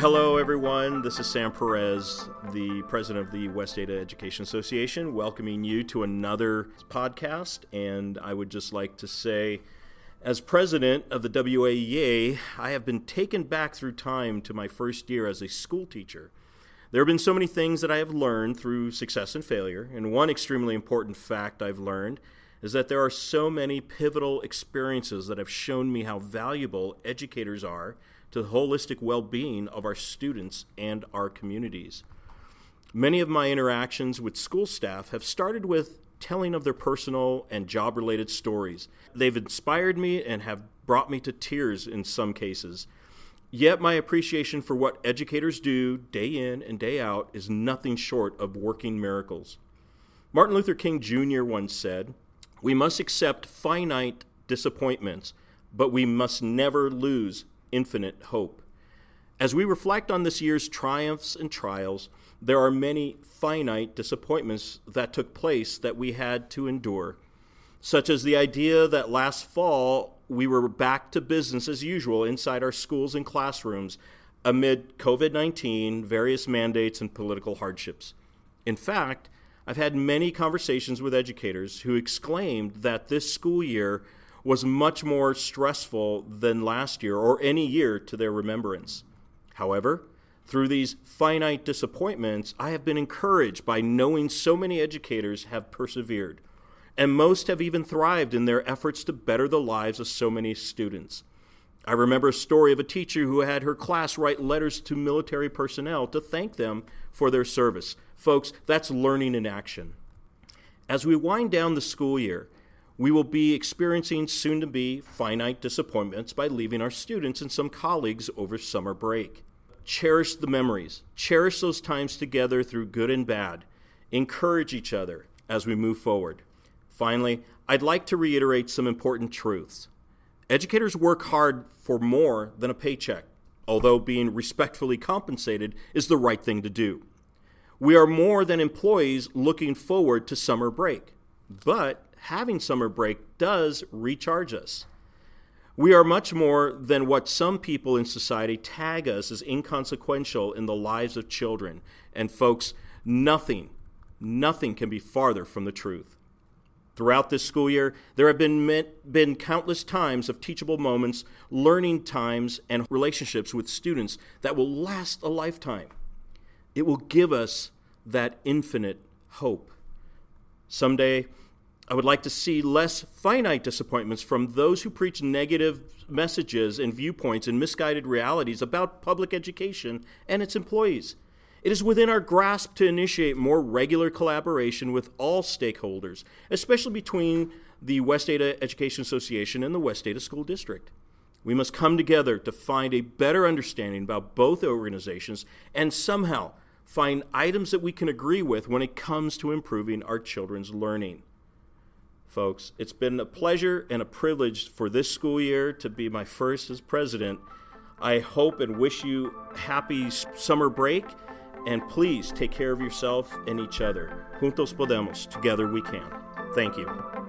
Hello, everyone. This is Sam Perez, the president of the West Ada Education Association, welcoming you to another podcast. And I would just like to say, as president of the WAEA, I have been taken back through time to my first year as a school teacher. There have been so many things that I have learned through success and failure, and one extremely important fact I've learned is that there are so many pivotal experiences that have shown me how valuable educators are to the holistic well being of our students and our communities. Many of my interactions with school staff have started with telling of their personal and job related stories. They've inspired me and have brought me to tears in some cases. Yet my appreciation for what educators do day in and day out is nothing short of working miracles. Martin Luther King Jr. once said, We must accept finite disappointments, but we must never lose infinite hope. As we reflect on this year's triumphs and trials, there are many finite disappointments that took place that we had to endure, such as the idea that last fall we were back to business as usual inside our schools and classrooms amid COVID 19, various mandates, and political hardships. In fact, I've had many conversations with educators who exclaimed that this school year was much more stressful than last year or any year to their remembrance. However, through these finite disappointments, I have been encouraged by knowing so many educators have persevered and most have even thrived in their efforts to better the lives of so many students. I remember a story of a teacher who had her class write letters to military personnel to thank them for their service. Folks, that's learning in action. As we wind down the school year, we will be experiencing soon to be finite disappointments by leaving our students and some colleagues over summer break. Cherish the memories, cherish those times together through good and bad, encourage each other as we move forward. Finally, I'd like to reiterate some important truths. Educators work hard for more than a paycheck, although being respectfully compensated is the right thing to do. We are more than employees looking forward to summer break, but having summer break does recharge us. We are much more than what some people in society tag us as inconsequential in the lives of children. And folks, nothing, nothing can be farther from the truth. Throughout this school year, there have been, been countless times of teachable moments, learning times, and relationships with students that will last a lifetime. It will give us that infinite hope. Someday, I would like to see less finite disappointments from those who preach negative messages and viewpoints and misguided realities about public education and its employees. It is within our grasp to initiate more regular collaboration with all stakeholders, especially between the West Ada Education Association and the West Ada School District. We must come together to find a better understanding about both organizations and somehow find items that we can agree with when it comes to improving our children's learning. Folks, it's been a pleasure and a privilege for this school year to be my first as president. I hope and wish you happy summer break and please take care of yourself and each other. Juntos podemos. Together we can. Thank you.